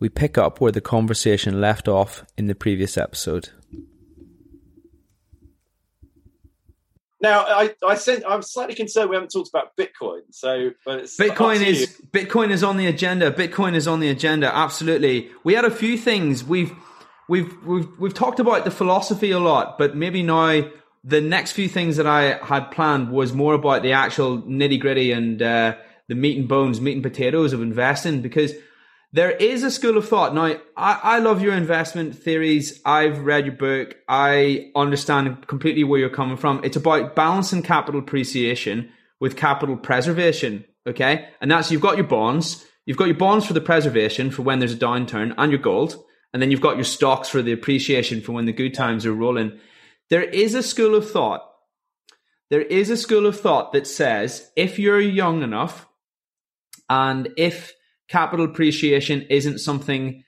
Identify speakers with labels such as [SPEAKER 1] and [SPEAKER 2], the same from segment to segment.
[SPEAKER 1] we pick up where the conversation left off in the previous episode.
[SPEAKER 2] Now, I, I said I'm slightly concerned we haven't talked about Bitcoin. So,
[SPEAKER 1] Bitcoin is Bitcoin is on the agenda. Bitcoin is on the agenda. Absolutely. We had a few things we've we've we've we've talked about the philosophy a lot, but maybe now the next few things that I had planned was more about the actual nitty gritty and uh, the meat and bones, meat and potatoes of investing because there is a school of thought. Now, I, I love your investment theories. I've read your book. I understand completely where you're coming from. It's about balancing capital appreciation with capital preservation. Okay. And that's, you've got your bonds. You've got your bonds for the preservation for when there's a downturn and your gold. And then you've got your stocks for the appreciation for when the good times are rolling. There is a school of thought. There is a school of thought that says if you're young enough and if capital appreciation isn't something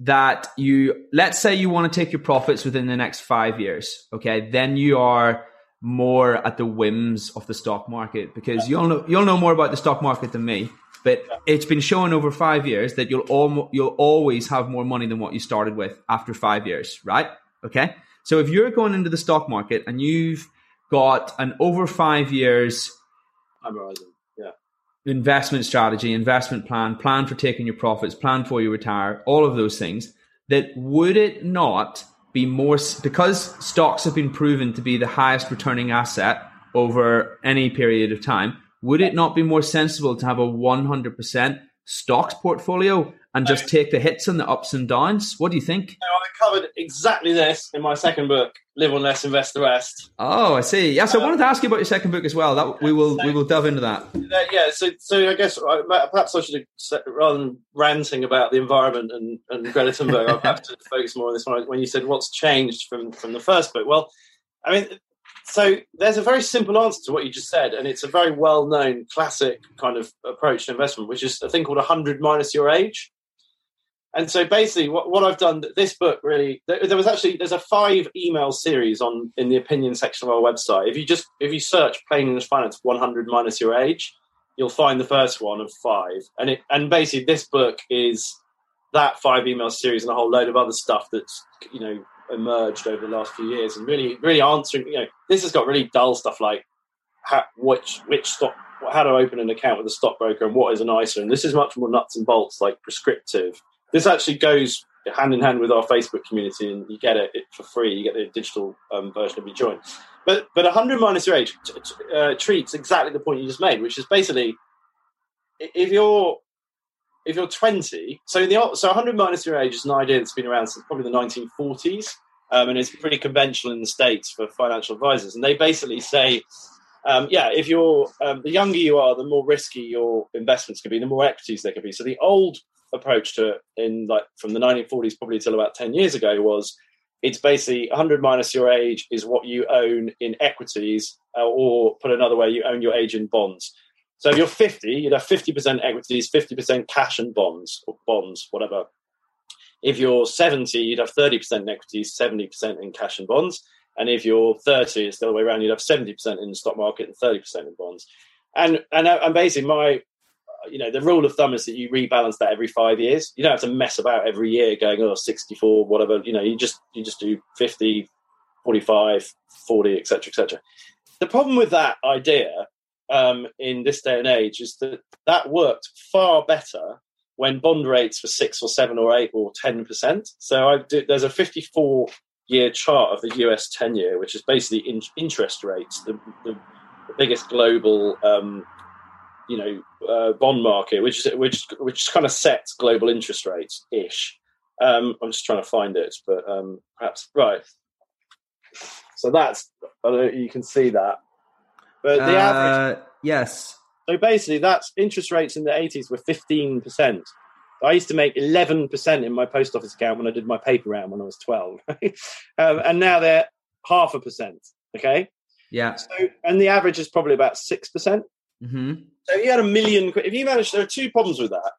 [SPEAKER 1] that you let's say you want to take your profits within the next five years okay? Then you are more at the whims of the stock market because you'll know you'll know more about the stock market than me but it's been shown over five years that you'll al- you'll always have more money than what you started with after five years right? Okay? So if you're going into the stock market and you've got an over five years
[SPEAKER 2] rising
[SPEAKER 1] investment strategy, investment plan, plan for taking your profits, plan for you retire, all of those things, that would it not be more because stocks have been proven to be the highest returning asset over any period of time, would it not be more sensible to have a 100% stocks portfolio and just take the hits and the ups and downs? What do you think?
[SPEAKER 2] I covered exactly this in my second book, Live on Less, Invest the Rest.
[SPEAKER 1] Oh, I see. Yeah, so I wanted to ask you about your second book as well. That we will so, we will delve into that.
[SPEAKER 2] Uh, yeah, so so I guess uh, perhaps I should rather than ranting about the environment and, and Greta Thunberg, I'll have to focus more on this one. When you said what's changed from from the first book, well, I mean, so there's a very simple answer to what you just said, and it's a very well known classic kind of approach to investment, which is a thing called 100 minus your age. And so basically, what, what I've done, this book really, there, there, was actually there's a five email series on in the opinion section of our website. If you just if you search plain English finance 100 minus your age, you'll find the first one of five. And it and basically this book is that five email series and a whole load of other stuff that's you know emerged over the last few years and really really answering. You know, this has got really dull stuff like how, which which stock how to open an account with a stockbroker and what is an ISA. And this is much more nuts and bolts, like prescriptive this actually goes hand in hand with our Facebook community, and you get it, for free. You get the digital um, version of your join. But but 100 minus your age t- t- uh, treats exactly the point you just made, which is basically if you're if you're 20, so the so 100 minus your age is an idea that's been around since probably the 1940s, um, and it's pretty conventional in the states for financial advisors. And they basically say, um, yeah, if you're um, the younger you are, the more risky your investments can be, the more equities there can be. So the old approach to it in like from the 1940s probably till about 10 years ago was it's basically 100 minus your age is what you own in equities uh, or put another way you own your age in bonds. So if you're 50 you'd have 50% equities 50% cash and bonds or bonds whatever. If you're 70 you'd have 30% in equities 70% in cash and bonds. And if you're 30 it's the other way around you'd have 70% in the stock market and 30% in bonds. And and, and basically my you know, the rule of thumb is that you rebalance that every five years. You don't have to mess about every year going, oh, 64, whatever. You know, you just you just do 50, 45, 40, etc., etc. The problem with that idea um, in this day and age is that that worked far better when bond rates were six or seven or eight or 10%. So I do, there's a 54 year chart of the US 10 year, which is basically in, interest rates, the, the, the biggest global um, you know uh, bond market, which is which which kind of sets global interest rates ish. Um, I'm just trying to find it, but um, perhaps right. So that's you can see that, but the uh, average.
[SPEAKER 1] Yes.
[SPEAKER 2] So basically, that's interest rates in the 80s were 15 percent. I used to make 11% in my post office account when I did my paper round when I was 12. um, and now they're half a percent. Okay.
[SPEAKER 1] Yeah.
[SPEAKER 2] So, and the average is probably about 6%.
[SPEAKER 1] Mm-hmm.
[SPEAKER 2] So if you had a million, if you managed, there are two problems with that.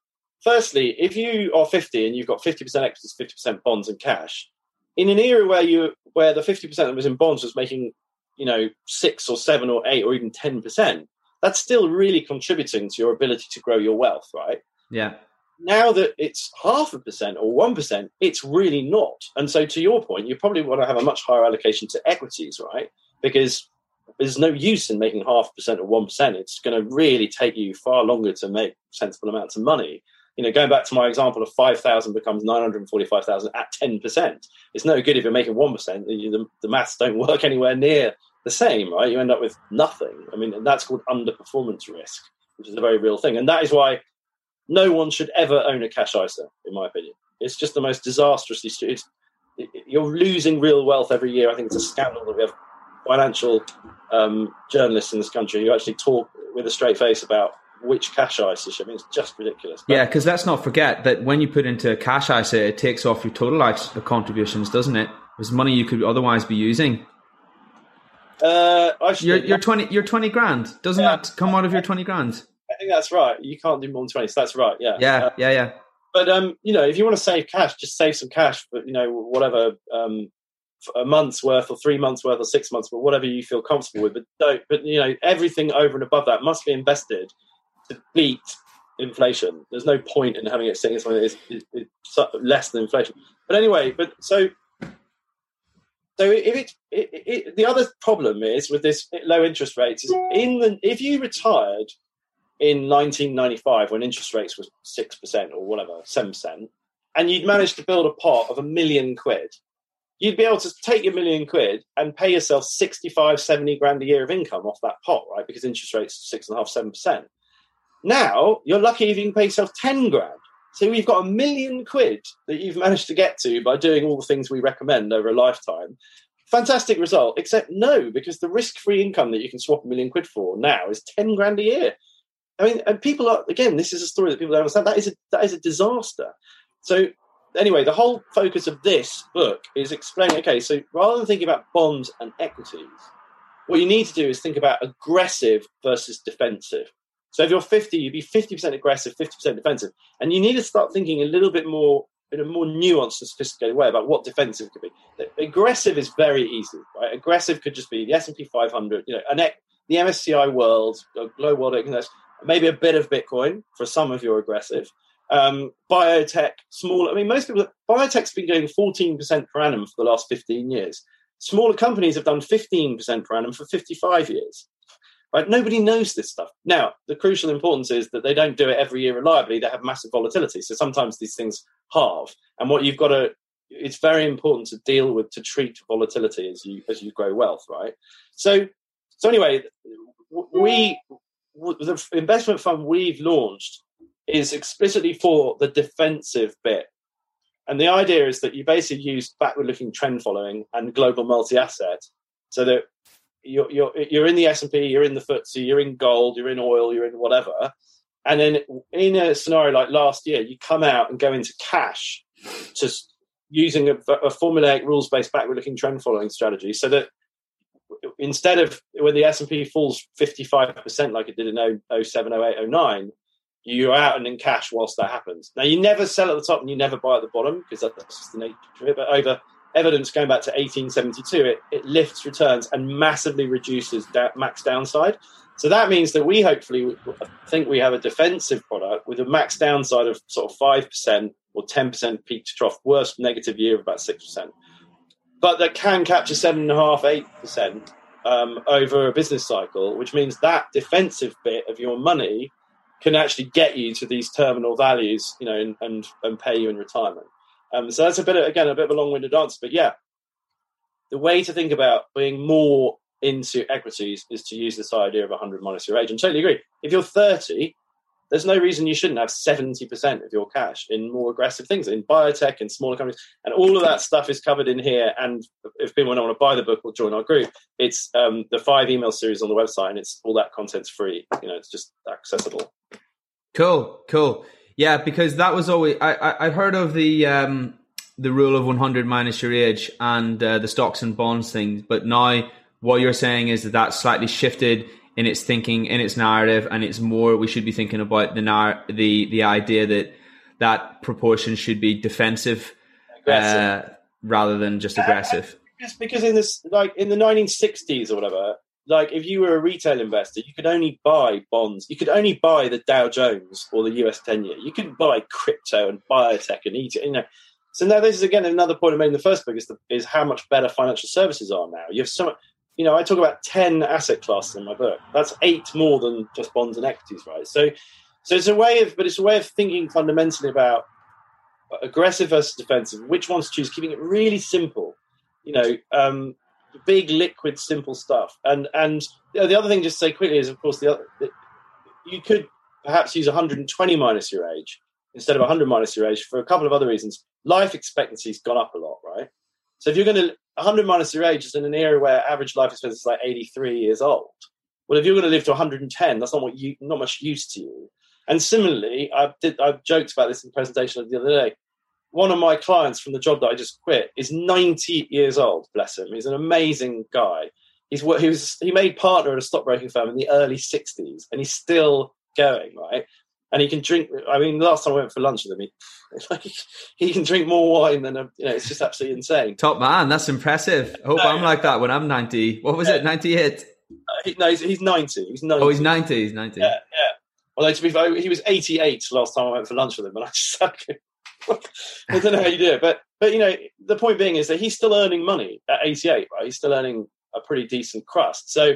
[SPEAKER 2] Firstly, if you are 50 and you've got 50% equities, 50% bonds and cash, in an era where you where the 50% that was in bonds was making, you know, six or seven or eight or even 10%, that's still really contributing to your ability to grow your wealth, right?
[SPEAKER 1] Yeah
[SPEAKER 2] now that it's half a percent or one percent, it's really not. And so, to your point, you probably want to have a much higher allocation to equities, right? Because there's no use in making half percent or one percent. It's going to really take you far longer to make sensible amounts of money. You know, going back to my example of five thousand becomes nine hundred forty-five thousand at ten percent. It's no good if you're making one percent. The, the maths don't work anywhere near the same, right? You end up with nothing. I mean, and that's called underperformance risk, which is a very real thing. And that is why no one should ever own a cash ISA, in my opinion. It's just the most disastrously stupid. You're losing real wealth every year. I think it's a scandal that we have financial um, journalists in this country who actually talk with a straight face about which cash ISA. I mean, it's just ridiculous.
[SPEAKER 1] But yeah, because let's not forget that when you put into a cash ISA, it takes off your total life contributions, doesn't it? It's money you could otherwise be using.
[SPEAKER 2] Uh,
[SPEAKER 1] you're, you're, twenty. You're twenty grand. Doesn't yeah. that come out of your twenty grand?
[SPEAKER 2] I think that's right. You can't do more than twenty. So that's right. Yeah.
[SPEAKER 1] Yeah. Uh, yeah. Yeah.
[SPEAKER 2] But um, you know, if you want to save cash, just save some cash. But you know, whatever um, a month's worth or three months worth or six months, but whatever you feel comfortable with. But don't. But you know, everything over and above that must be invested to beat inflation. There's no point in having it sitting something that is, is less than inflation. But anyway, but so so if it, it, it, the other problem is with this low interest rates is in the if you retired in 1995 when interest rates was 6% or whatever, 7%, and you'd managed to build a pot of a million quid, you'd be able to take your million quid and pay yourself 65, 70 grand a year of income off that pot, right? Because interest rates are 6.5%, 7%. Now, you're lucky if you can pay yourself 10 grand. So you've got a million quid that you've managed to get to by doing all the things we recommend over a lifetime. Fantastic result, except no, because the risk free income that you can swap a million quid for now is 10 grand a year. I mean, and people are again. This is a story that people don't understand. That is a that is a disaster. So anyway, the whole focus of this book is explaining. Okay, so rather than thinking about bonds and equities, what you need to do is think about aggressive versus defensive. So if you're 50, you'd be 50% aggressive, 50% defensive, and you need to start thinking a little bit more in a more nuanced and sophisticated way about what defensive could be. Aggressive is very easy, right? Aggressive could just be the S and P 500, you know, an, the MSCI World, Global World Index maybe a bit of Bitcoin for some of your aggressive. Um, biotech, small. I mean, most people. Biotech's been going 14% per annum for the last 15 years. Smaller companies have done 15% per annum for 55 years. Right? Nobody knows this stuff. Now, the crucial importance is that they don't do it every year reliably. They have massive volatility. So sometimes these things halve. And what you've got to it's very important to deal with to treat volatility as you as you grow wealth, right? So so anyway, we the investment fund we've launched is explicitly for the defensive bit. And the idea is that you basically use backward looking trend following and global multi asset so that you're, you're, you're in the S&P, you're in the FTSE, you're in gold, you're in oil, you're in whatever. And then in a scenario like last year, you come out and go into cash just using a, a formulaic rules based backward looking trend following strategy so that instead of when the S&P falls 55% like it did in 07, 08, 09, you're out and in cash whilst that happens. Now, you never sell at the top and you never buy at the bottom because that's just the nature of it. But over evidence going back to 1872, it, it lifts returns and massively reduces da- max downside. So that means that we hopefully think we have a defensive product with a max downside of sort of 5% or 10% peak to trough, worst negative year of about 6% but that can capture seven and a half, eight percent um, over a business cycle, which means that defensive bit of your money can actually get you to these terminal values, you know, and and, and pay you in retirement. Um, so that's a bit of, again a bit of a long-winded answer, but yeah, the way to think about being more into equities is to use this idea of 100 minus your age. And totally agree. If you're 30, there's no reason you shouldn't have 70% of your cash in more aggressive things, in biotech and smaller companies. And all of that stuff is covered in here. And if people don't want to buy the book or join our group, it's um, the five email series on the website and it's all that content's free. You know, it's just accessible.
[SPEAKER 1] Cool, cool. Yeah, because that was always, I, I, I heard of the, um, the rule of 100 minus your age and uh, the stocks and bonds things. But now what you're saying is that that's slightly shifted in its thinking, in its narrative, and it's more we should be thinking about the nar- the the idea that that proportion should be defensive uh, rather than just aggressive.
[SPEAKER 2] Just because in this, like in the 1960s or whatever, like if you were a retail investor, you could only buy bonds. You could only buy the Dow Jones or the US 10 year. You couldn't buy crypto and biotech and eat You know. So now this is again another point I made in the first book is, the, is how much better financial services are now. You have so much, you know, I talk about 10 asset classes in my book. That's eight more than just bonds and equities, right? So, so it's a way of, but it's a way of thinking fundamentally about aggressive versus defensive, which ones to choose, keeping it really simple, you know, um, big, liquid, simple stuff. And, and the other thing just to say quickly is, of course, the other, you could perhaps use 120 minus your age instead of 100 minus your age for a couple of other reasons. Life expectancy's gone up a lot, right? So if you're going to 100 minus your age is in an era where average life expectancy is like 83 years old. Well, if you're going to live to 110, that's not what you not much use to you. And similarly, I did I joked about this in the presentation the other day. One of my clients from the job that I just quit is 90 years old. Bless him. He's an amazing guy. He's he was he made partner at a stockbroking firm in the early 60s, and he's still going right and he can drink. I mean, last time I went for lunch with him, he, like, he can drink more wine than a, you know. It's just absolutely insane.
[SPEAKER 1] Top man, that's impressive. I hope no, I'm like that when I'm 90. What was yeah. it? 98.
[SPEAKER 2] Uh, he, no, he's, he's 90. He's 90.
[SPEAKER 1] Oh, he's 90. He's 90.
[SPEAKER 2] Yeah, yeah. Although to be fair, he was 88 last time I went for lunch with him, and I just I don't know how you do it, but but you know, the point being is that he's still earning money at 88, right? He's still earning a pretty decent crust, so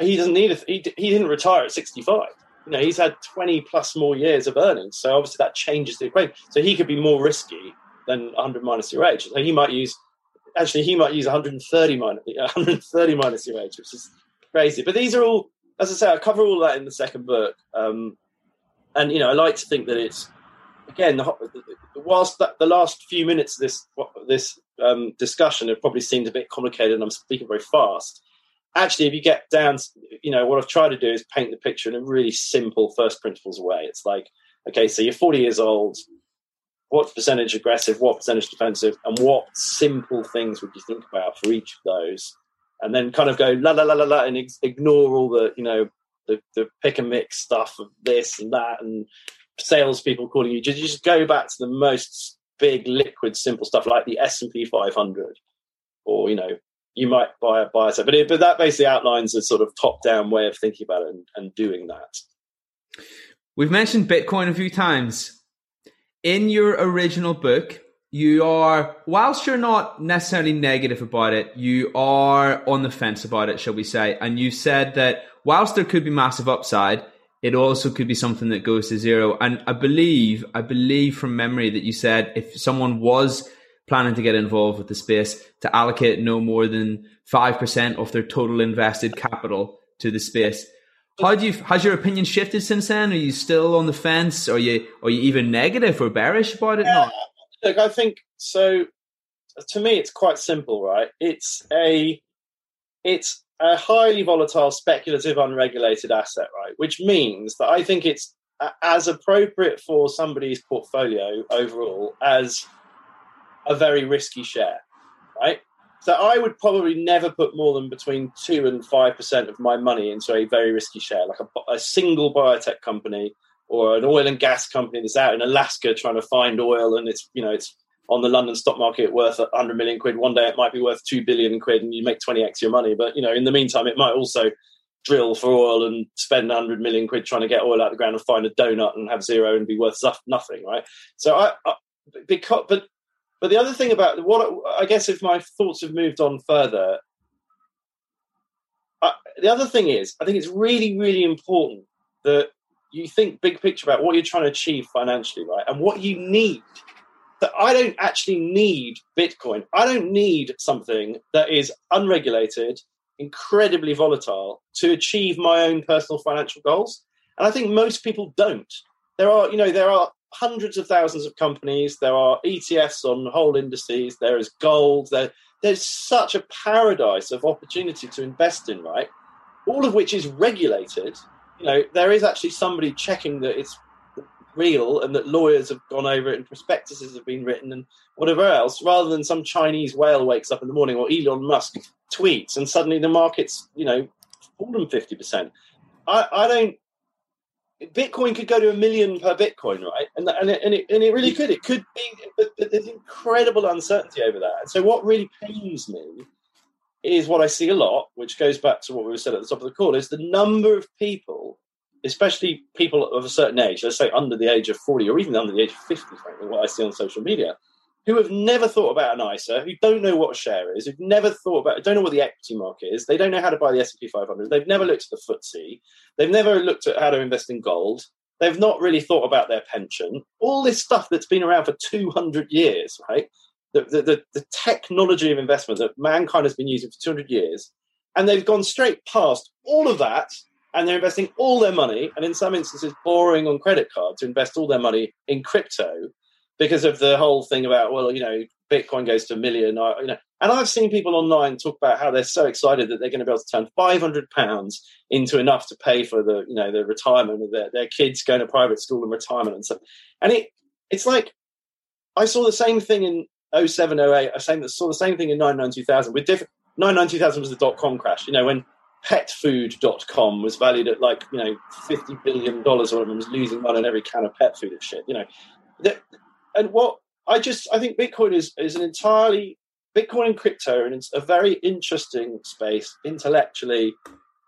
[SPEAKER 2] he doesn't need a. He, he didn't retire at 65 you know, he's had 20 plus more years of earnings. So obviously that changes the equation. So he could be more risky than 100 minus your age. So he might use, actually, he might use 130 minus, 130 minus your age, which is crazy. But these are all, as I say, I cover all that in the second book. Um, and, you know, I like to think that it's, again, whilst the last few minutes of this, this um, discussion have probably seemed a bit complicated and I'm speaking very fast, actually, if you get down, you know, what I've tried to do is paint the picture in a really simple first principles way. It's like, okay, so you're 40 years old. What percentage aggressive? What percentage defensive? And what simple things would you think about for each of those? And then kind of go la la la la la and ignore all the you know the, the pick and mix stuff of this and that and salespeople calling you. Just, just go back to the most big, liquid, simple stuff like the S and P 500, or you know you might buy a buy but it, but that basically outlines a sort of top down way of thinking about it and, and doing that.
[SPEAKER 1] We've mentioned Bitcoin a few times. In your original book, you are, whilst you're not necessarily negative about it, you are on the fence about it, shall we say. And you said that whilst there could be massive upside, it also could be something that goes to zero. And I believe, I believe from memory that you said if someone was planning to get involved with the space to allocate no more than 5% of their total invested capital to the space. How do you, has your opinion shifted since then? Are you still on the fence? Are you, are you even negative or bearish about it? Yeah,
[SPEAKER 2] look, I think so. To me, it's quite simple, right? It's a, it's a highly volatile, speculative, unregulated asset, right? Which means that I think it's as appropriate for somebody's portfolio overall as a very risky share, right? So I would probably never put more than between two and five percent of my money into a very risky share, like a, a, single biotech company or an oil and gas company that's out in Alaska trying to find oil, and it's you know it's on the London stock market worth 100 million quid. One day it might be worth two billion quid, and you make 20x your money. But you know, in the meantime, it might also drill for oil and spend 100 million quid trying to get oil out of the ground and find a donut and have zero and be worth nothing, right? So I, I because but but the other thing about what I guess if my thoughts have moved on further, uh, the other thing is I think it's really really important that you think big picture about what you're trying to achieve financially, right, and what you need. That I don't actually need Bitcoin. I don't need something that is unregulated, incredibly volatile to achieve my own personal financial goals. And I think most people don't. There are, you know, there are hundreds of thousands of companies. There are ETFs on whole indices. There is gold. There, there's such a paradise of opportunity to invest in, right? All of which is regulated. You know, there is actually somebody checking that it's real and that lawyers have gone over it and prospectuses have been written and whatever else, rather than some Chinese whale wakes up in the morning or Elon Musk tweets and suddenly the market's, you know, fallen 50%. I, I don't Bitcoin could go to a million per Bitcoin, right? And and it, and it, and it really could. It could be, but, there's incredible uncertainty over that. And so, what really pains me is what I see a lot, which goes back to what we were said at the top of the call, is the number of people, especially people of a certain age, let's say under the age of forty or even under the age of fifty, frankly, what I see on social media, who have never thought about an ISA, who don't know what a share is, who've never thought about, don't know what the equity market is, they don't know how to buy the S&P 500, they've never looked at the FTSE, they've never looked at how to invest in gold, they've not really thought about their pension, all this stuff that's been around for 200 years, right? The, the, the, the technology of investment that mankind has been using for 200 years, and they've gone straight past all of that and they're investing all their money and in some instances borrowing on credit cards to invest all their money in crypto because of the whole thing about well, you know, Bitcoin goes to a million, or, you know. And I've seen people online talk about how they're so excited that they're going to be able to turn five hundred pounds into enough to pay for the, you know, the retirement of their, their kids going to private school and retirement and stuff. And it, it's like I saw the same thing in 07, 08. I saw the same thing in 99 2000 with different. 99 2000 was the dot com crash. You know, when petfood.com was valued at like, you know, $50 billion or whatever, was losing money on every can of pet food and shit. You know, and what I just I think Bitcoin is is an entirely Bitcoin and crypto, and it's a very interesting space intellectually.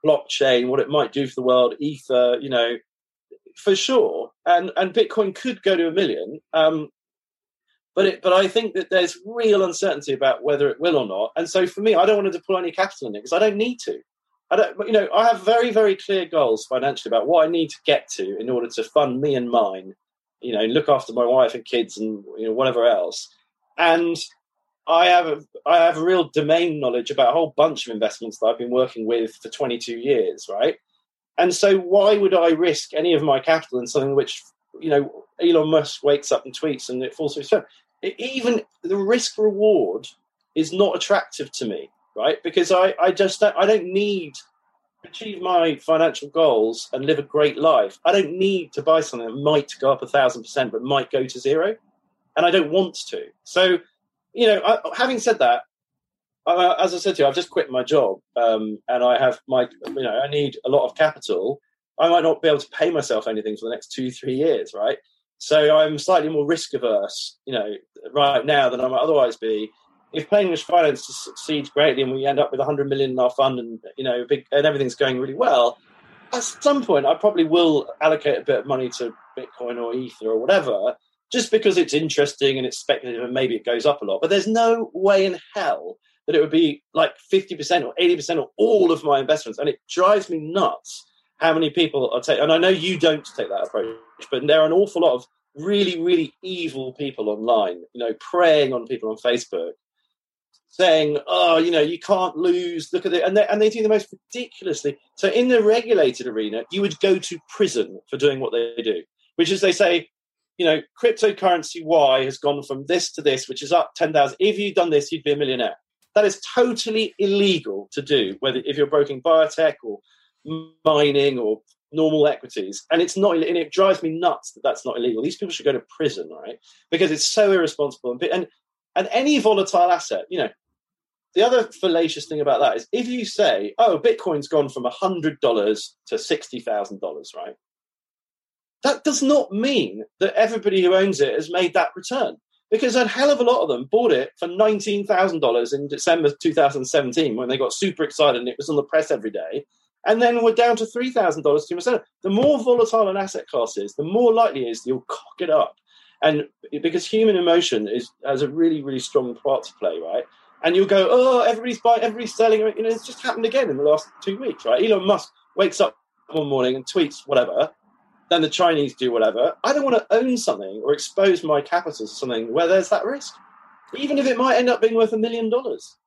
[SPEAKER 2] Blockchain, what it might do for the world, Ether, you know, for sure. And and Bitcoin could go to a million. Um, but it, but I think that there's real uncertainty about whether it will or not. And so for me, I don't want to deploy any capital in it because I don't need to. I don't, you know, I have very very clear goals financially about what I need to get to in order to fund me and mine you know, look after my wife and kids and you know whatever else. And I have a I have real domain knowledge about a whole bunch of investments that I've been working with for 22 years, right? And so why would I risk any of my capital in something which you know Elon Musk wakes up and tweets and it falls through his phone? even the risk reward is not attractive to me, right? Because I I just don't, I don't need achieve my financial goals and live a great life, I don't need to buy something that might go up a thousand percent, but might go to zero. And I don't want to. So, you know, I, having said that, I, as I said to you, I've just quit my job, um, and I have my, you know, I need a lot of capital. I might not be able to pay myself anything for the next two, three years, right? So I'm slightly more risk averse, you know, right now than I might otherwise be if English Finance succeeds greatly and we end up with 100 million in our fund and you know big, and everything's going really well, at some point I probably will allocate a bit of money to Bitcoin or Ether or whatever, just because it's interesting and it's speculative and maybe it goes up a lot. But there's no way in hell that it would be like 50% or 80% of all of my investments, and it drives me nuts how many people are taking. And I know you don't take that approach, but there are an awful lot of really, really evil people online, you know, preying on people on Facebook saying, "Oh, you know, you can't lose. Look at it," and they and they do the most ridiculously. So in the regulated arena, you would go to prison for doing what they do, which is they say, you know, cryptocurrency Y has gone from this to this, which is up ten thousand. If you'd done this, you'd be a millionaire. That is totally illegal to do, whether if you're broking biotech or mining or normal equities and it's not and it drives me nuts that that's not illegal these people should go to prison right because it's so irresponsible and and, and any volatile asset you know the other fallacious thing about that is if you say, oh, Bitcoin's gone from $100 to $60,000, right? That does not mean that everybody who owns it has made that return because a hell of a lot of them bought it for $19,000 in December 2017 when they got super excited and it was on the press every day. And then we're down to $3,000 to The more volatile an asset class is, the more likely it is you'll cock it up. And because human emotion is has a really, really strong part to play, right? And you'll go, oh, everybody's buying, everybody's selling. You know, it's just happened again in the last two weeks, right? Elon Musk wakes up one morning and tweets whatever. Then the Chinese do whatever. I don't want to own something or expose my capital to something where there's that risk, even if it might end up being worth a million dollars.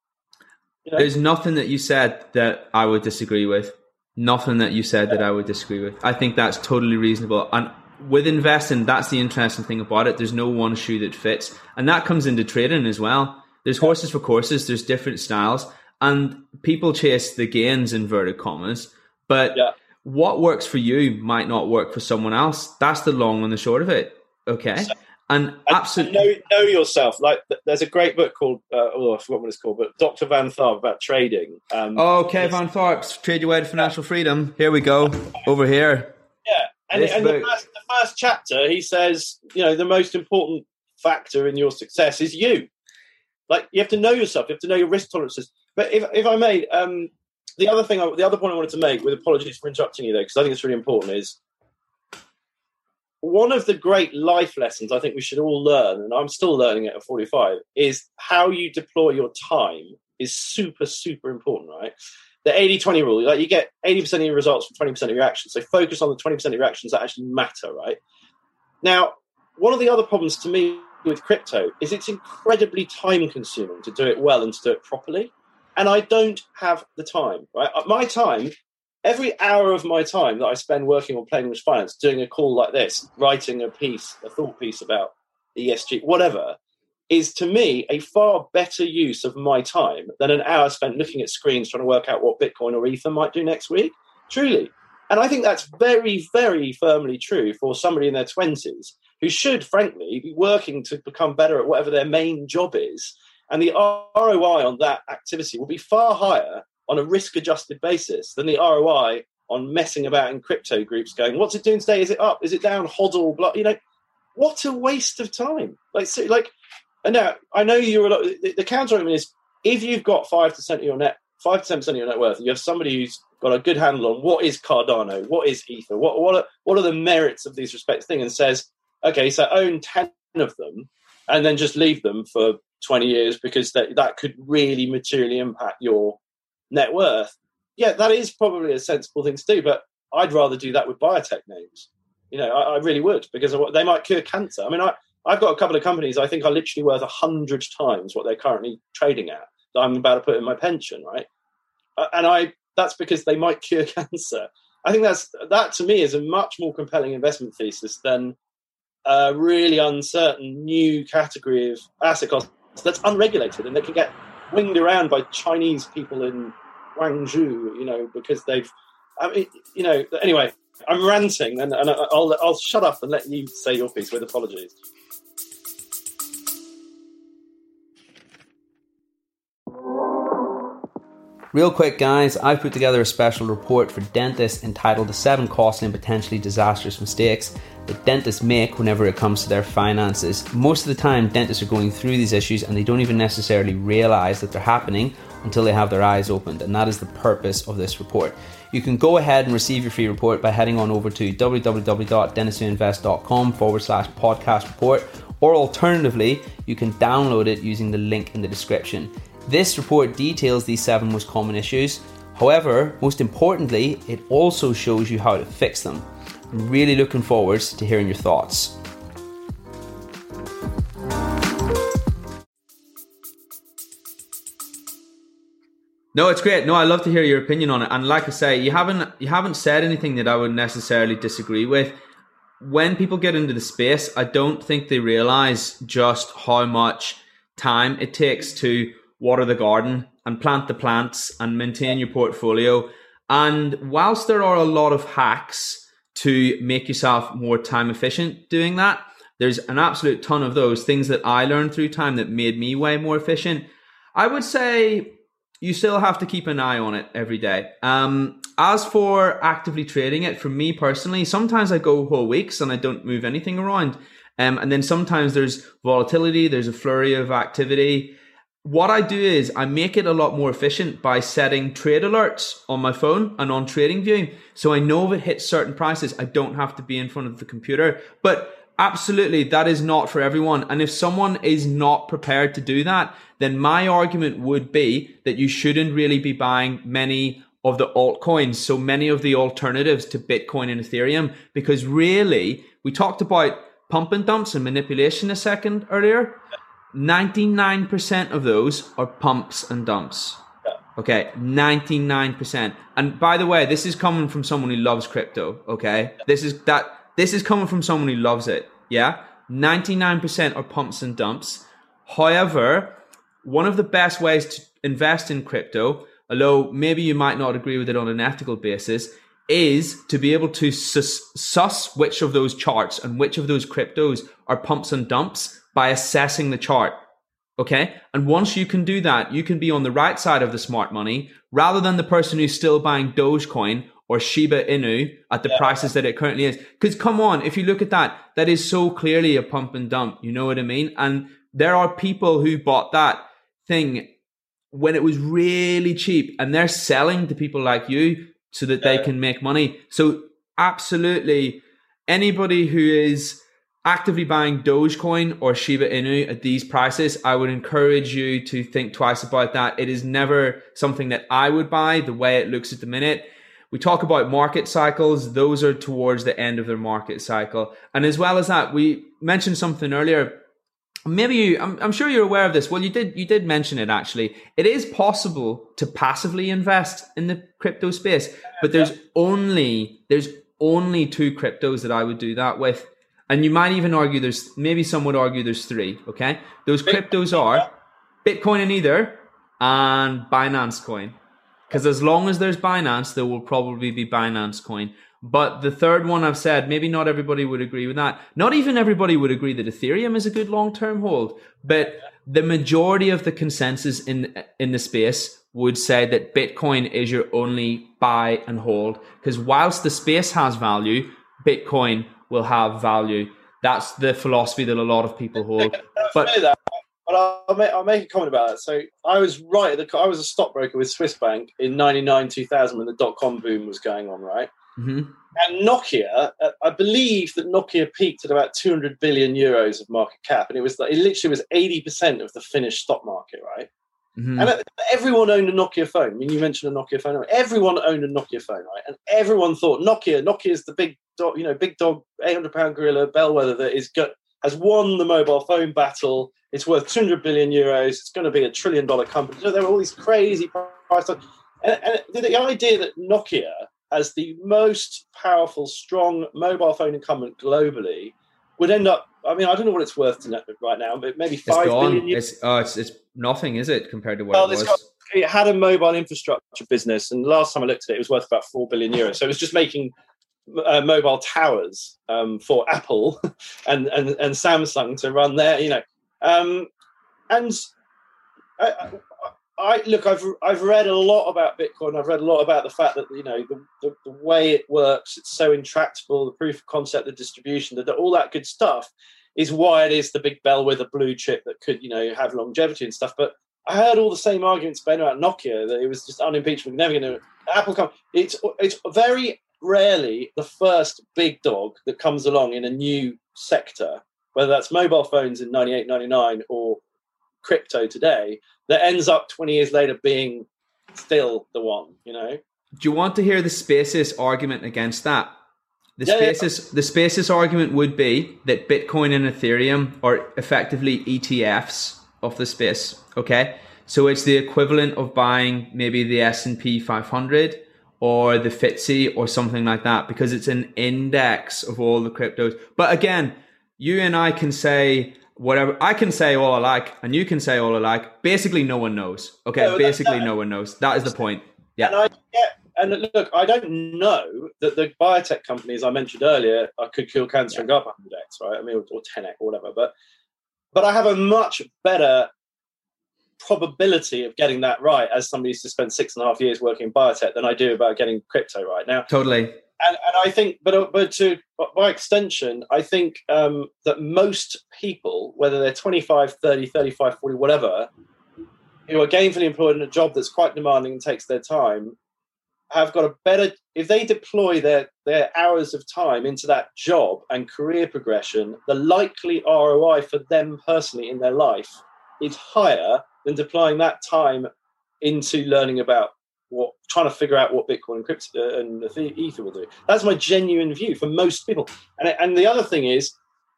[SPEAKER 1] There's nothing that you said that I would disagree with. Nothing that you said yeah. that I would disagree with. I think that's totally reasonable. And with investing, that's the interesting thing about it. There's no one shoe that fits. And that comes into trading as well. There's horses for courses, there's different styles, and people chase the gains, inverted commas. But yeah. what works for you might not work for someone else. That's the long and the short of it. Okay. So, and absolutely
[SPEAKER 2] know, know, yourself. Like there's a great book called uh, oh I forgot what it's called, but Dr. Van Tharp about trading.
[SPEAKER 1] Um, oh, okay, Van Tharp's Trade Your Way to Financial Freedom. Here we go over here.
[SPEAKER 2] Yeah, and, and the, first, the first chapter he says, you know, the most important factor in your success is you. Like you have to know yourself. You have to know your risk tolerances. But if if I may, um, the other thing, I, the other point I wanted to make, with apologies for interrupting you there, because I think it's really important, is one of the great life lessons I think we should all learn, and I'm still learning it at 45, is how you deploy your time is super, super important, right? The 80 20 rule, like you get 80% of your results from 20% of your actions. So focus on the 20% of your actions that actually matter, right? Now, one of the other problems to me with crypto is it's incredibly time consuming to do it well and to do it properly. And I don't have the time, right? Uh, my time, every hour of my time that I spend working on plain English finance, doing a call like this, writing a piece, a thought piece about ESG, whatever, is to me a far better use of my time than an hour spent looking at screens trying to work out what Bitcoin or Ether might do next week. Truly. And I think that's very, very firmly true for somebody in their 20s who should, frankly, be working to become better at whatever their main job is. And the ROI on that activity will be far higher on a risk adjusted basis than the ROI on messing about in crypto groups going, what's it doing today? Is it up? Is it down? Hodl, blah, you know, what a waste of time. Like, so, like, and now I know you're a lot, the, the counter argument is if you've got 5% of your net, 5 to 10% of your net worth, you have somebody who's got a good handle on what is Cardano, what is Ether, what, what, are, what are the merits of these respective things, and says, okay, so own 10 of them and then just leave them for 20 years because that, that could really materially impact your net worth. Yeah, that is probably a sensible thing to do, but I'd rather do that with biotech names. You know, I, I really would because they might cure cancer. I mean, I, I've got a couple of companies I think are literally worth a hundred times what they're currently trading at that I'm about to put in my pension, right? Uh, and I that's because they might cure cancer. I think that's that to me is a much more compelling investment thesis than a really uncertain new category of asset class that's unregulated and that can get winged around by Chinese people in Guangzhou, you know, because they've, I mean, you know, anyway, I'm ranting and, and I'll, I'll shut up and let you say your piece with apologies.
[SPEAKER 1] Real quick, guys, I've put together a special report for dentists entitled The Seven Costly and Potentially Disastrous Mistakes that dentists make whenever it comes to their finances. Most of the time, dentists are going through these issues and they don't even necessarily realize that they're happening until they have their eyes opened, and that is the purpose of this report. You can go ahead and receive your free report by heading on over to www.dentistwhoinvest.com forward slash podcast report, or alternatively, you can download it using the link in the description. This report details these seven most common issues. However, most importantly, it also shows you how to fix them. I'm really looking forward to hearing your thoughts. No, it's great. No, I love to hear your opinion on it. And like I say, you haven't you haven't said anything that I would necessarily disagree with. When people get into the space, I don't think they realize just how much time it takes to water the garden and plant the plants and maintain your portfolio. And whilst there are a lot of hacks to make yourself more time efficient doing that, there's an absolute ton of those things that I learned through time that made me way more efficient. I would say you still have to keep an eye on it every day. Um, as for actively trading it, for me personally, sometimes I go whole weeks and I don't move anything around. Um, and then sometimes there's volatility, there's a flurry of activity what I do is I make it a lot more efficient by setting trade alerts on my phone and on trading TradingView. So I know if it hits certain prices, I don't have to be in front of the computer. But absolutely, that is not for everyone. And if someone is not prepared to do that, then my argument would be that you shouldn't really be buying many of the altcoins. So many of the alternatives to Bitcoin and Ethereum, because really we talked about pump and dumps and manipulation a second earlier. 99% of those are pumps and dumps.
[SPEAKER 2] Yeah.
[SPEAKER 1] Okay, 99%. And by the way, this is coming from someone who loves crypto, okay? This is that this is coming from someone who loves it. Yeah? 99% are pumps and dumps. However, one of the best ways to invest in crypto, although maybe you might not agree with it on an ethical basis, is to be able to sus, suss which of those charts and which of those cryptos are pumps and dumps by assessing the chart. Okay. And once you can do that, you can be on the right side of the smart money rather than the person who's still buying Dogecoin or Shiba Inu at the yeah. prices that it currently is. Because come on, if you look at that, that is so clearly a pump and dump. You know what I mean? And there are people who bought that thing when it was really cheap and they're selling to people like you so that yeah. they can make money. So absolutely anybody who is actively buying Dogecoin or Shiba Inu at these prices, I would encourage you to think twice about that. It is never something that I would buy the way it looks at the minute. We talk about market cycles. Those are towards the end of their market cycle. And as well as that, we mentioned something earlier. Maybe you, I'm, I'm sure you're aware of this. Well, you did, you did mention it actually. It is possible to passively invest in the crypto space, but there's only, there's only two cryptos that I would do that with and you might even argue there's maybe some would argue there's three. Okay, those cryptos are Bitcoin and Ether and Binance Coin. Because as long as there's Binance, there will probably be Binance Coin. But the third one I've said, maybe not everybody would agree with that. Not even everybody would agree that Ethereum is a good long term hold. But the majority of the consensus in in the space would say that Bitcoin is your only buy and hold. Because whilst the space has value, Bitcoin will have value. That's the philosophy that a lot of people hold. but
[SPEAKER 2] that, but I'll make, I'll make a comment about that. So I was right. The, I was a stockbroker with Swiss Bank in '99, 2000 when the dot com boom was going on, right? Mm-hmm. And Nokia, uh, I believe that Nokia peaked at about 200 billion euros of market cap, and it was it literally was 80 percent of the Finnish stock market, right? Mm-hmm. And everyone owned a Nokia phone. I mean, you mentioned a Nokia phone. Everyone owned a Nokia phone, right? And everyone thought Nokia, Nokia is the big dog, you know, big dog, 800 pound gorilla bellwether that is got, has won the mobile phone battle. It's worth 200 billion euros. It's going to be a trillion dollar company. So there were all these crazy prices. And, and the idea that Nokia, as the most powerful, strong mobile phone incumbent globally, would end up. I mean, I don't know what it's worth to right now, but maybe five
[SPEAKER 1] it's
[SPEAKER 2] billion.
[SPEAKER 1] It's, oh, it's, it's nothing, is it, compared to what well, it was?
[SPEAKER 2] Got, it had a mobile infrastructure business, and last time I looked at it, it was worth about four billion euros. So it was just making uh, mobile towers um, for Apple and, and and Samsung to run their, you know, um, and I, I, look. I've I've read a lot about Bitcoin. I've read a lot about the fact that you know the, the, the way it works. It's so intractable. The proof of concept, the distribution, that all that good stuff is why it is the big bellwether blue chip that could you know have longevity and stuff. But I heard all the same arguments Ben about Nokia that it was just unimpeachable, never going to Apple come. It's it's very rarely the first big dog that comes along in a new sector, whether that's mobile phones in 98, 99 or crypto today, that ends up 20 years later being still the one, you know?
[SPEAKER 1] Do you want to hear the Spaces argument against that? The yeah, Spaces yeah. the Spaces argument would be that Bitcoin and Ethereum are effectively ETFs of the space. Okay, so it's the equivalent of buying maybe the S and P 500 or the FTSE or something like that because it's an index of all the cryptos. But again, you and I can say whatever I can say all I like, and you can say all I like. Basically, no one knows. Okay, no, basically, no one knows. That is the point. Yeah.
[SPEAKER 2] And I get, and look, I don't know that the biotech companies I mentioned earlier could kill cancer yeah. and go up 100x, right? I mean, or, or 10x or whatever. But but I have a much better probability of getting that right as somebody who's to spend six and a half years working in biotech than I do about getting crypto right now.
[SPEAKER 1] Totally.
[SPEAKER 2] And, and I think, but but to by extension, I think um, that most people, whether they're 25, 30, 35, 40, whatever, who are gainfully employed in a job that's quite demanding and takes their time, have got a better if they deploy their their hours of time into that job and career progression the likely roi for them personally in their life is higher than deploying that time into learning about what trying to figure out what bitcoin and crypto uh, and ether will do that's my genuine view for most people and and the other thing is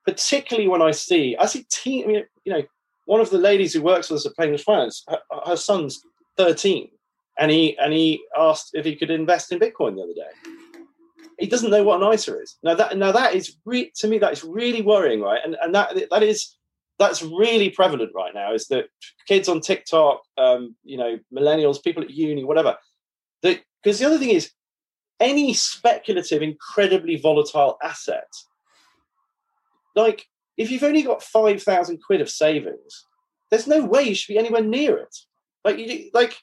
[SPEAKER 2] particularly when i see i see teen I mean, you know one of the ladies who works with us at Plain English Finance her, her son's 13 and he and he asked if he could invest in Bitcoin the other day. He doesn't know what an ISA is. Now that now that is re- to me that is really worrying, right? And and that that is that's really prevalent right now. Is that kids on TikTok, um, you know, millennials, people at uni, whatever. Because the other thing is, any speculative, incredibly volatile asset, like if you've only got five thousand quid of savings, there's no way you should be anywhere near it. Like you, like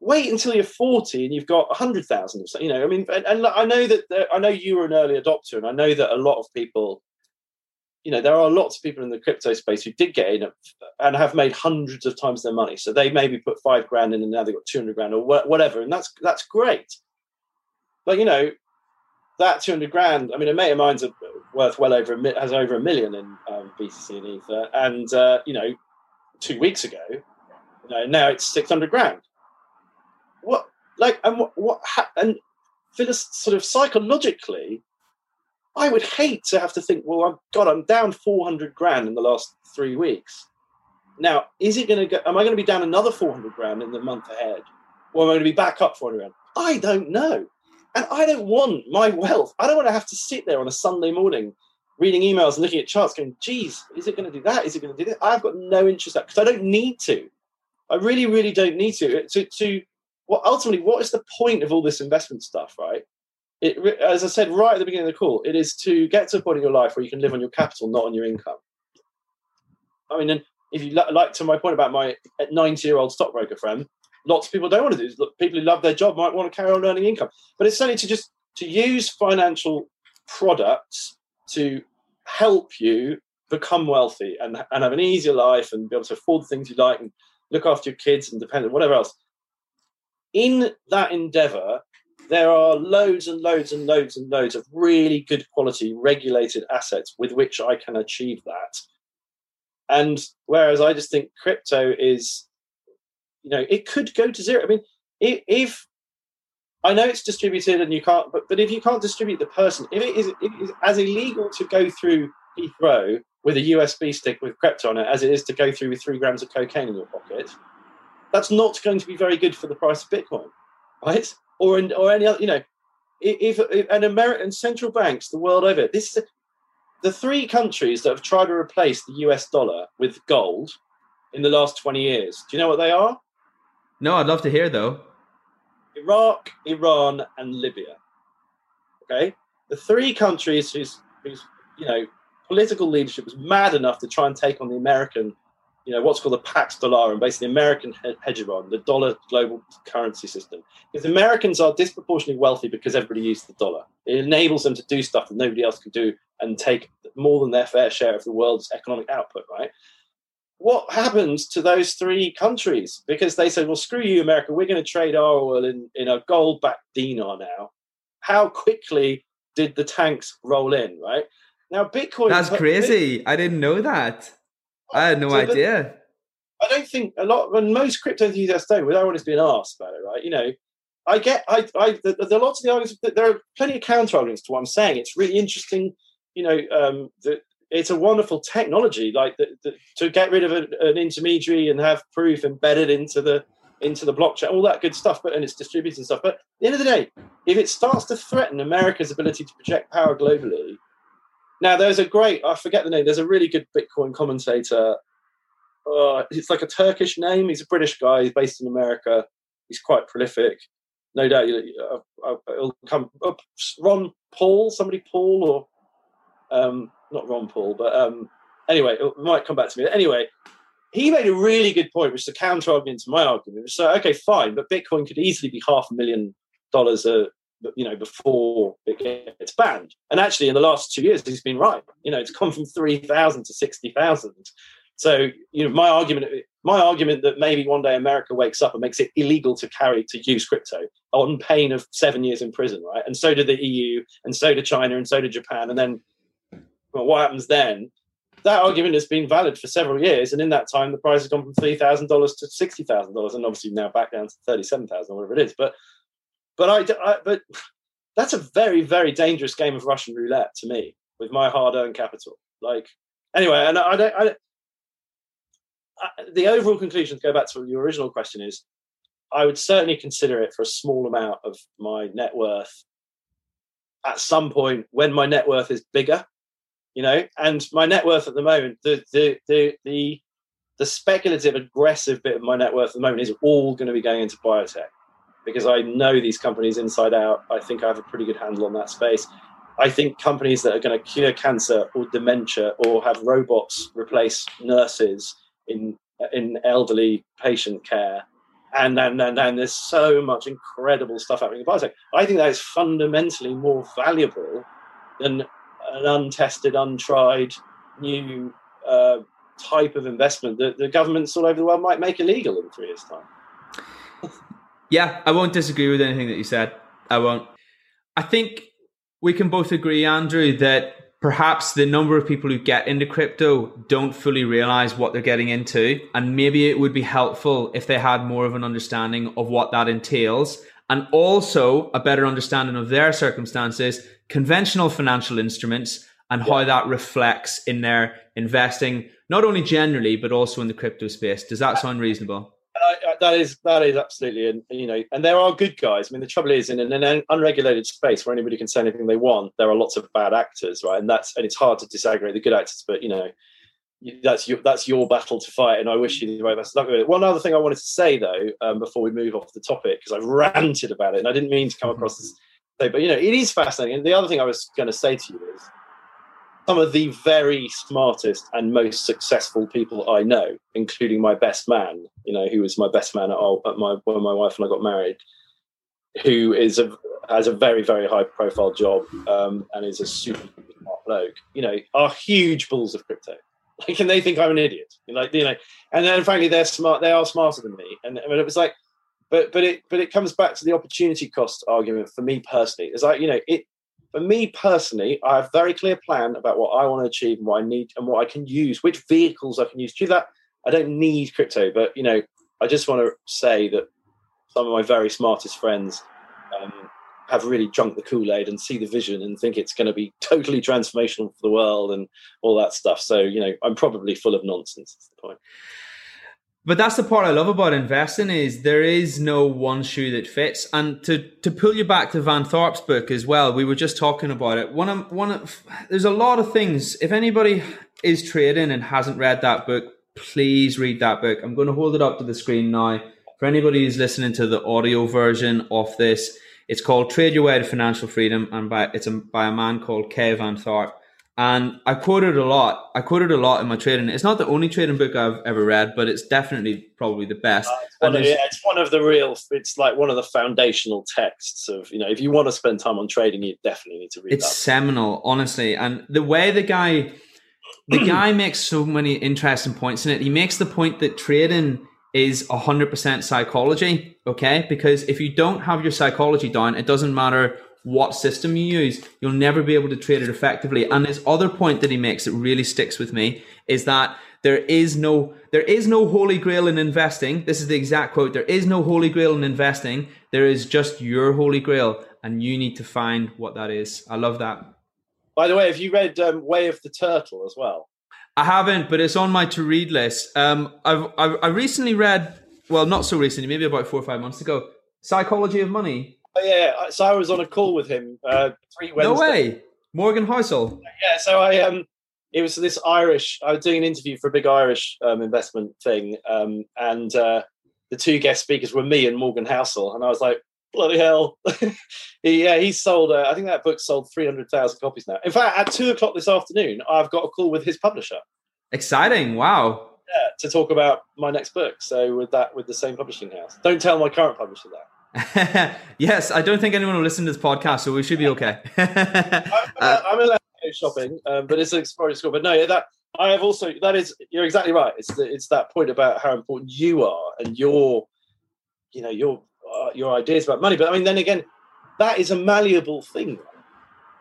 [SPEAKER 2] wait until you're 40 and you've got 100,000 you know I mean and, and, I know that I know you were an early adopter and I know that a lot of people you know there are lots of people in the crypto space who did get in and have made hundreds of times their money. So they maybe put 5 grand in and now they've got 200 grand or whatever. And that's that's great. But you know that 200 grand I mean a mate of mine's worth well over a, has over a million in um, BTC and Ether. And uh, you know 2 weeks ago you know now it's 600 grand. What like and what, what and sort of psychologically i would hate to have to think well i'm god i'm down 400 grand in the last three weeks. Now is it going to go am i going to be down another 400 grand in the month ahead? Or am i going to be back up 400 grand? I don't know. And i don't want my wealth i don't want to have to sit there on a sunday morning reading emails and looking at charts going geez is it going to do that? Is it going to do that? I've got no interest in that because i don't need to. I really really don't need to. To to well, ultimately, what is the point of all this investment stuff, right? It, as I said right at the beginning of the call, it is to get to a point in your life where you can live on your capital, not on your income. I mean, and if you like to my point about my 90 year old stockbroker friend, lots of people don't want to do this. People who love their job might want to carry on earning income, but it's certainly to just to use financial products to help you become wealthy and, and have an easier life and be able to afford the things you like and look after your kids and depend on whatever else in that endeavor, there are loads and loads and loads and loads of really good quality regulated assets with which I can achieve that. And whereas I just think crypto is, you know, it could go to zero. I mean, if, I know it's distributed and you can't, but, but if you can't distribute the person, if it is, if it is as illegal to go through Heathrow with a USB stick with crypto on it as it is to go through with three grams of cocaine in your pocket, that's not going to be very good for the price of Bitcoin, right? Or in, or any other, you know, if, if an American central banks the world over, this is the three countries that have tried to replace the US dollar with gold in the last 20 years. Do you know what they are?
[SPEAKER 1] No, I'd love to hear though.
[SPEAKER 2] Iraq, Iran, and Libya. Okay, the three countries whose whose you know political leadership was mad enough to try and take on the American you know what's called the Pax Dollar, and basically American hegemon, the dollar global currency system. Because Americans are disproportionately wealthy because everybody uses the dollar. It enables them to do stuff that nobody else can do and take more than their fair share of the world's economic output. Right? What happens to those three countries? Because they said, "Well, screw you, America. We're going to trade our oil in in a gold-backed dinar now." How quickly did the tanks roll in? Right now, Bitcoin.
[SPEAKER 1] That's crazy. I didn't know that. I had no so idea.
[SPEAKER 2] I don't think a lot when most crypto enthusiasts don't, without always being asked about it, right? You know, I get, I, I, there are lots of the arguments. There are plenty of counter arguments to what I'm saying. It's really interesting, you know, um, that it's a wonderful technology, like the, the, to get rid of a, an intermediary and have proof embedded into the into the blockchain, all that good stuff. But and it's distributed and stuff. But at the end of the day, if it starts to threaten America's ability to project power globally, now, there's a great, I forget the name, there's a really good Bitcoin commentator. Uh, it's like a Turkish name. He's a British guy. He's based in America. He's quite prolific. No doubt uh, uh, it'll come up. Ron Paul, somebody Paul, or um, not Ron Paul, but um, anyway, it might come back to me. Anyway, he made a really good point, which is a counter argument to my argument. So, okay, fine, but Bitcoin could easily be half a million dollars a, you know before it gets banned. And actually, in the last two years, he's been right. You know, it's gone from three thousand to sixty thousand. So you know, my argument, my argument that maybe one day America wakes up and makes it illegal to carry to use crypto on pain of seven years in prison, right? And so did the EU, and so did China, and so did Japan. And then, well, what happens then? That argument has been valid for several years, and in that time, the price has gone from three thousand dollars to sixty thousand dollars, and obviously now back down to thirty-seven thousand, whatever it is. But but I, I, but that's a very very dangerous game of Russian roulette to me with my hard-earned capital. Like anyway, and I don't. I, I, the overall conclusion to go back to your original question is, I would certainly consider it for a small amount of my net worth at some point when my net worth is bigger, you know, and my net worth at the moment, the the the the the speculative, aggressive bit of my net worth at the moment is all going to be going into biotech because I know these companies inside out. I think I have a pretty good handle on that space. I think companies that are going to cure cancer or dementia or have robots replace nurses in in elderly patient care and and, and, and there's so much incredible stuff happening in biotech. I think that is fundamentally more valuable than an untested, untried, new uh, type of investment that the governments all over the world might make illegal in three years' time.
[SPEAKER 1] Yeah, I won't disagree with anything that you said. I won't. I think we can both agree, Andrew, that perhaps the number of people who get into crypto don't fully realize what they're getting into. And maybe it would be helpful if they had more of an understanding of what that entails and also a better understanding of their circumstances, conventional financial instruments, and how that reflects in their investing, not only generally, but also in the crypto space. Does that sound reasonable?
[SPEAKER 2] That is that is absolutely, and you know, and there are good guys. I mean, the trouble is, in an unregulated space where anybody can say anything they want, there are lots of bad actors, right? And that's and it's hard to disaggregate the good actors, but you know, that's your that's your battle to fight, and I wish you the very best luck with it. One other thing I wanted to say though, um, before we move off the topic, because I've ranted about it, and I didn't mean to come across this, but you know, it is fascinating. And the other thing I was going to say to you is some of the very smartest and most successful people I know, including my best man, you know, who was my best man at, at my when my wife and I got married, who is a has a very very high profile job um, and is a super smart bloke. You know, are huge bulls of crypto. Like, and they think I'm an idiot. Like, you know, and then frankly, they're smart. They are smarter than me. And, it was like, but but it but it comes back to the opportunity cost argument for me personally. It's like you know, it for me personally, I have a very clear plan about what I want to achieve and what I need and what I can use, which vehicles I can use to do that. I don't need crypto, but you know, I just want to say that some of my very smartest friends um, have really drunk the Kool Aid and see the vision and think it's going to be totally transformational for the world and all that stuff. So, you know, I'm probably full of nonsense. That's the point.
[SPEAKER 1] But that's the part I love about investing is there is no one shoe that fits. And to to pull you back to Van Tharp's book as well, we were just talking about it. One of one of there's a lot of things. If anybody is trading and hasn't read that book, please read that book. I'm going to hold it up to the screen now. For anybody who's listening to the audio version of this, it's called Trade Your Way to Financial Freedom, and by it's a, by a man called Kay Van Tharp. And I quoted a lot. I quoted a lot in my trading. It's not the only trading book I've ever read, but it's definitely probably the best. Uh,
[SPEAKER 2] it's, one of, yeah, it's one of the real. It's like one of the foundational texts of you know. If you want to spend time on trading, you definitely need to read.
[SPEAKER 1] It's
[SPEAKER 2] that.
[SPEAKER 1] seminal, honestly. And the way the guy, the guy makes so many interesting points in it. He makes the point that trading is 100% psychology, okay? Because if you don't have your psychology down, it doesn't matter what system you use, you'll never be able to trade it effectively. And this other point that he makes that really sticks with me is that there is no there is no holy grail in investing. This is the exact quote. There is no holy grail in investing. There is just your holy grail, and you need to find what that is. I love that.
[SPEAKER 2] By the way, have you read um, Way of the Turtle as well?
[SPEAKER 1] I haven't, but it's on my to read list. Um, I've, I've I recently read, well, not so recently, maybe about four or five months ago, Psychology of Money
[SPEAKER 2] yeah, so I was on a call with him uh, three Wednesdays.
[SPEAKER 1] No way, Morgan Housel.
[SPEAKER 2] Yeah, so I um, it was this Irish. I was doing an interview for a big Irish um, investment thing, um, and uh, the two guest speakers were me and Morgan Housel, and I was like, bloody hell, he, yeah, he sold. Uh, I think that book sold three hundred thousand copies now. In fact, at two o'clock this afternoon, I've got a call with his publisher.
[SPEAKER 1] Exciting! Wow.
[SPEAKER 2] Yeah, to talk about my next book. So with that, with the same publishing house. Don't tell my current publisher that.
[SPEAKER 1] Yes, I don't think anyone will listen to this podcast, so we should be okay. I'm,
[SPEAKER 2] uh, I'm allowed to go shopping, um, but it's an exploratory school. But no, that I have also that is you're exactly right. It's the, it's that point about how important you are and your, you know, your uh, your ideas about money. But I mean, then again, that is a malleable thing.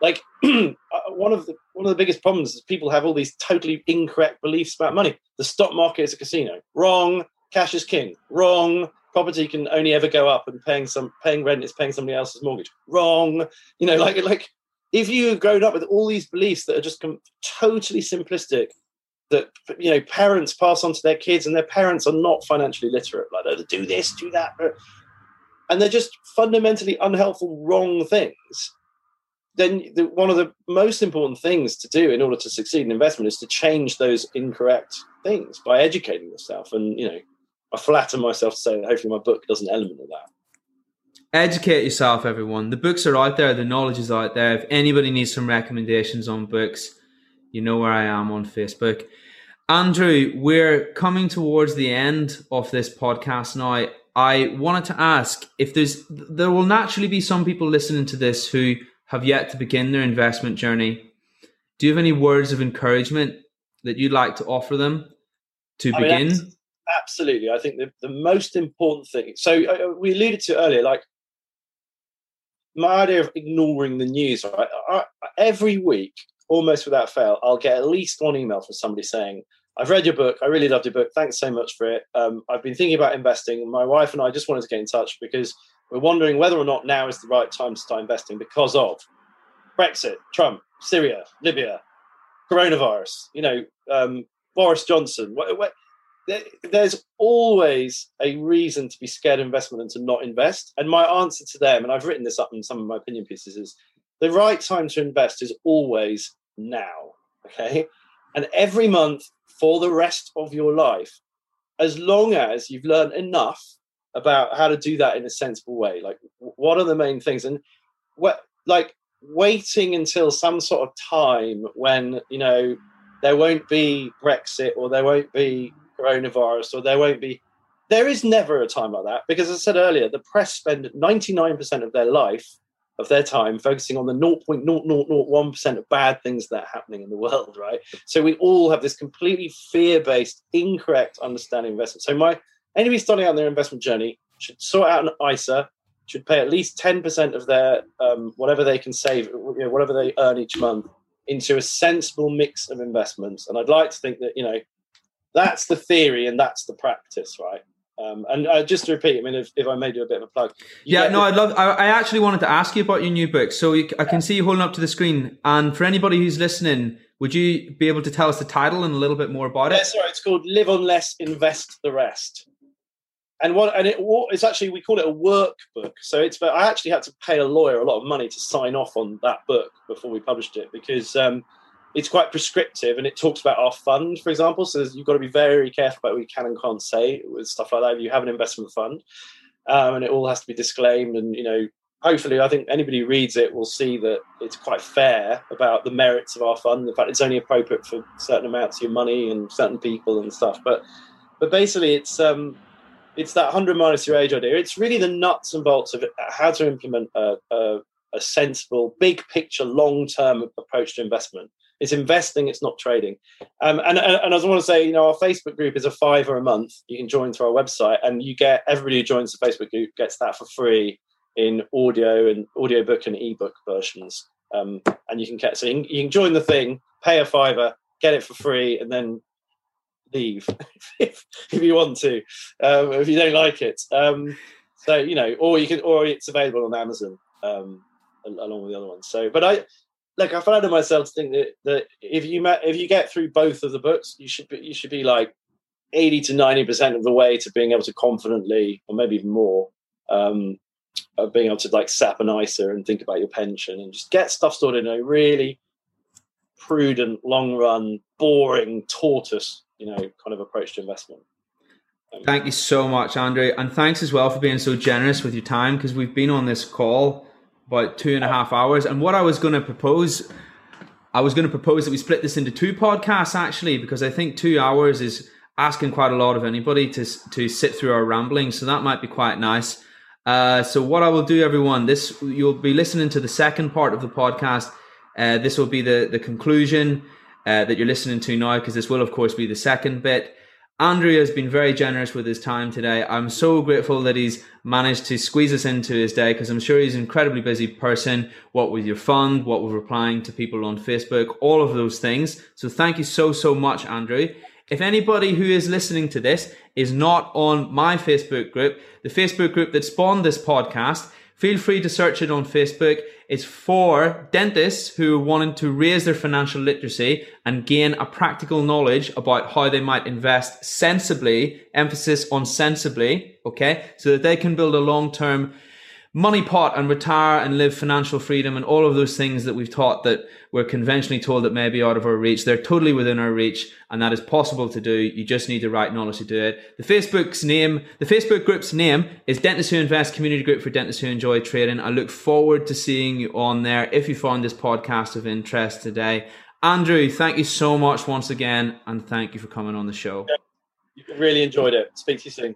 [SPEAKER 2] Like uh, one of the one of the biggest problems is people have all these totally incorrect beliefs about money. The stock market is a casino. Wrong. Cash is king. Wrong property can only ever go up and paying some paying rent is paying somebody else's mortgage. Wrong. You know, like like if you've grown up with all these beliefs that are just com- totally simplistic, that you know parents pass on to their kids, and their parents are not financially literate, like they do this, do that. and they're just fundamentally unhelpful, wrong things, then the, one of the most important things to do in order to succeed in investment is to change those incorrect things by educating yourself. And you know, I flatter myself to say that hopefully my book does an element of that.
[SPEAKER 1] Educate yourself, everyone. The books are out there. The knowledge is out there. If anybody needs some recommendations on books, you know where I am on Facebook. Andrew, we're coming towards the end of this podcast now. I wanted to ask if there's there will naturally be some people listening to this who have yet to begin their investment journey. Do you have any words of encouragement that you'd like to offer them to I begin? Mean,
[SPEAKER 2] absolutely. I think the, the most important thing. So uh, we alluded to earlier, like my idea of ignoring the news. Right, I, every week, almost without fail, I'll get at least one email from somebody saying, I've read your book. I really loved your book. Thanks so much for it. Um, I've been thinking about investing. My wife and I just wanted to get in touch because we're wondering whether or not now is the right time to start investing because of Brexit, Trump, Syria, Libya, coronavirus. You know, um, Boris Johnson. What, what, there's always a reason to be scared of investment and to not invest. And my answer to them, and I've written this up in some of my opinion pieces, is the right time to invest is always now. Okay. And every month for the rest of your life, as long as you've learned enough about how to do that in a sensible way. Like, what are the main things? And what, like, waiting until some sort of time when, you know, there won't be Brexit or there won't be coronavirus or there won't be. There is never a time like that because, as I said earlier, the press spend 99% of their life of their time focusing on the 0.0001% of bad things that are happening in the world, right? So we all have this completely fear-based, incorrect understanding of investment. So my anybody starting out their investment journey should sort out an ISA, should pay at least 10% of their um, whatever they can save, you know, whatever they earn each month into a sensible mix of investments. And I'd like to think that, you know, that's the theory and that's the practice, right? Um, and uh, just to repeat, I mean, if, if I may do a bit of a plug.
[SPEAKER 1] Yeah, no, I'd love. I, I, actually wanted to ask you about your new book. So you, I can see you holding up to the screen. And for anybody who's listening, would you be able to tell us the title and a little bit more about it?
[SPEAKER 2] Yeah, sorry, it's called "Live on Less, Invest the Rest." And what? And it, it's actually we call it a workbook. So it's. I actually had to pay a lawyer a lot of money to sign off on that book before we published it because. Um, it's quite prescriptive and it talks about our fund, for example. So you've got to be very careful about what you can and can't say with stuff like that. If you have an investment fund, um, and it all has to be disclaimed, and you know, hopefully, I think anybody who reads it will see that it's quite fair about the merits of our fund. The fact it's only appropriate for certain amounts of your money and certain people and stuff. But but basically, it's um, it's that hundred minus your age idea. It's really the nuts and bolts of how to implement a, a, a sensible, big picture, long term approach to investment it's investing, it's not trading. Um, and, and, and I just want to say, you know, our Facebook group is a fiver a month. You can join through our website, and you get everybody who joins the Facebook group gets that for free in audio and audiobook and ebook versions. Um, and you can get so you can, you can join the thing, pay a fiver, get it for free, and then leave if, if you want to, um, if you don't like it. Um, so you know, or you can, or it's available on Amazon um, along with the other ones. So, but I, like I found myself to think that, that if you if you get through both of the books, you should be you should be like eighty to ninety percent of the way to being able to confidently, or maybe even more, um, of being able to like sap an ISA and think about your pension and just get stuff sorted in a really prudent, long run, boring tortoise, you know, kind of approach to investment.
[SPEAKER 1] Thank you so much, Andrew, and thanks as well for being so generous with your time because we've been on this call about two and a half hours. And what I was going to propose, I was going to propose that we split this into two podcasts actually, because I think two hours is asking quite a lot of anybody to to sit through our rambling. So that might be quite nice. Uh, so what I will do, everyone, this you'll be listening to the second part of the podcast. Uh, this will be the the conclusion uh, that you're listening to now, because this will, of course, be the second bit. Andrew has been very generous with his time today. I'm so grateful that he's managed to squeeze us into his day because I'm sure he's an incredibly busy person. What with your fund, what with replying to people on Facebook, all of those things. So thank you so, so much, Andrew. If anybody who is listening to this is not on my Facebook group, the Facebook group that spawned this podcast, Feel free to search it on Facebook. It's for dentists who are wanting to raise their financial literacy and gain a practical knowledge about how they might invest sensibly, emphasis on sensibly, okay? So that they can build a long-term money pot and retire and live financial freedom and all of those things that we've taught that we're conventionally told that may be out of our reach. They're totally within our reach and that is possible to do. You just need the right knowledge to do it. The Facebook's name, the Facebook group's name is Dentists Who Invest Community Group for Dentists Who Enjoy Trading. I look forward to seeing you on there if you found this podcast of interest today. Andrew, thank you so much once again and thank you for coming on the show.
[SPEAKER 2] You really enjoyed it. Speak to you soon.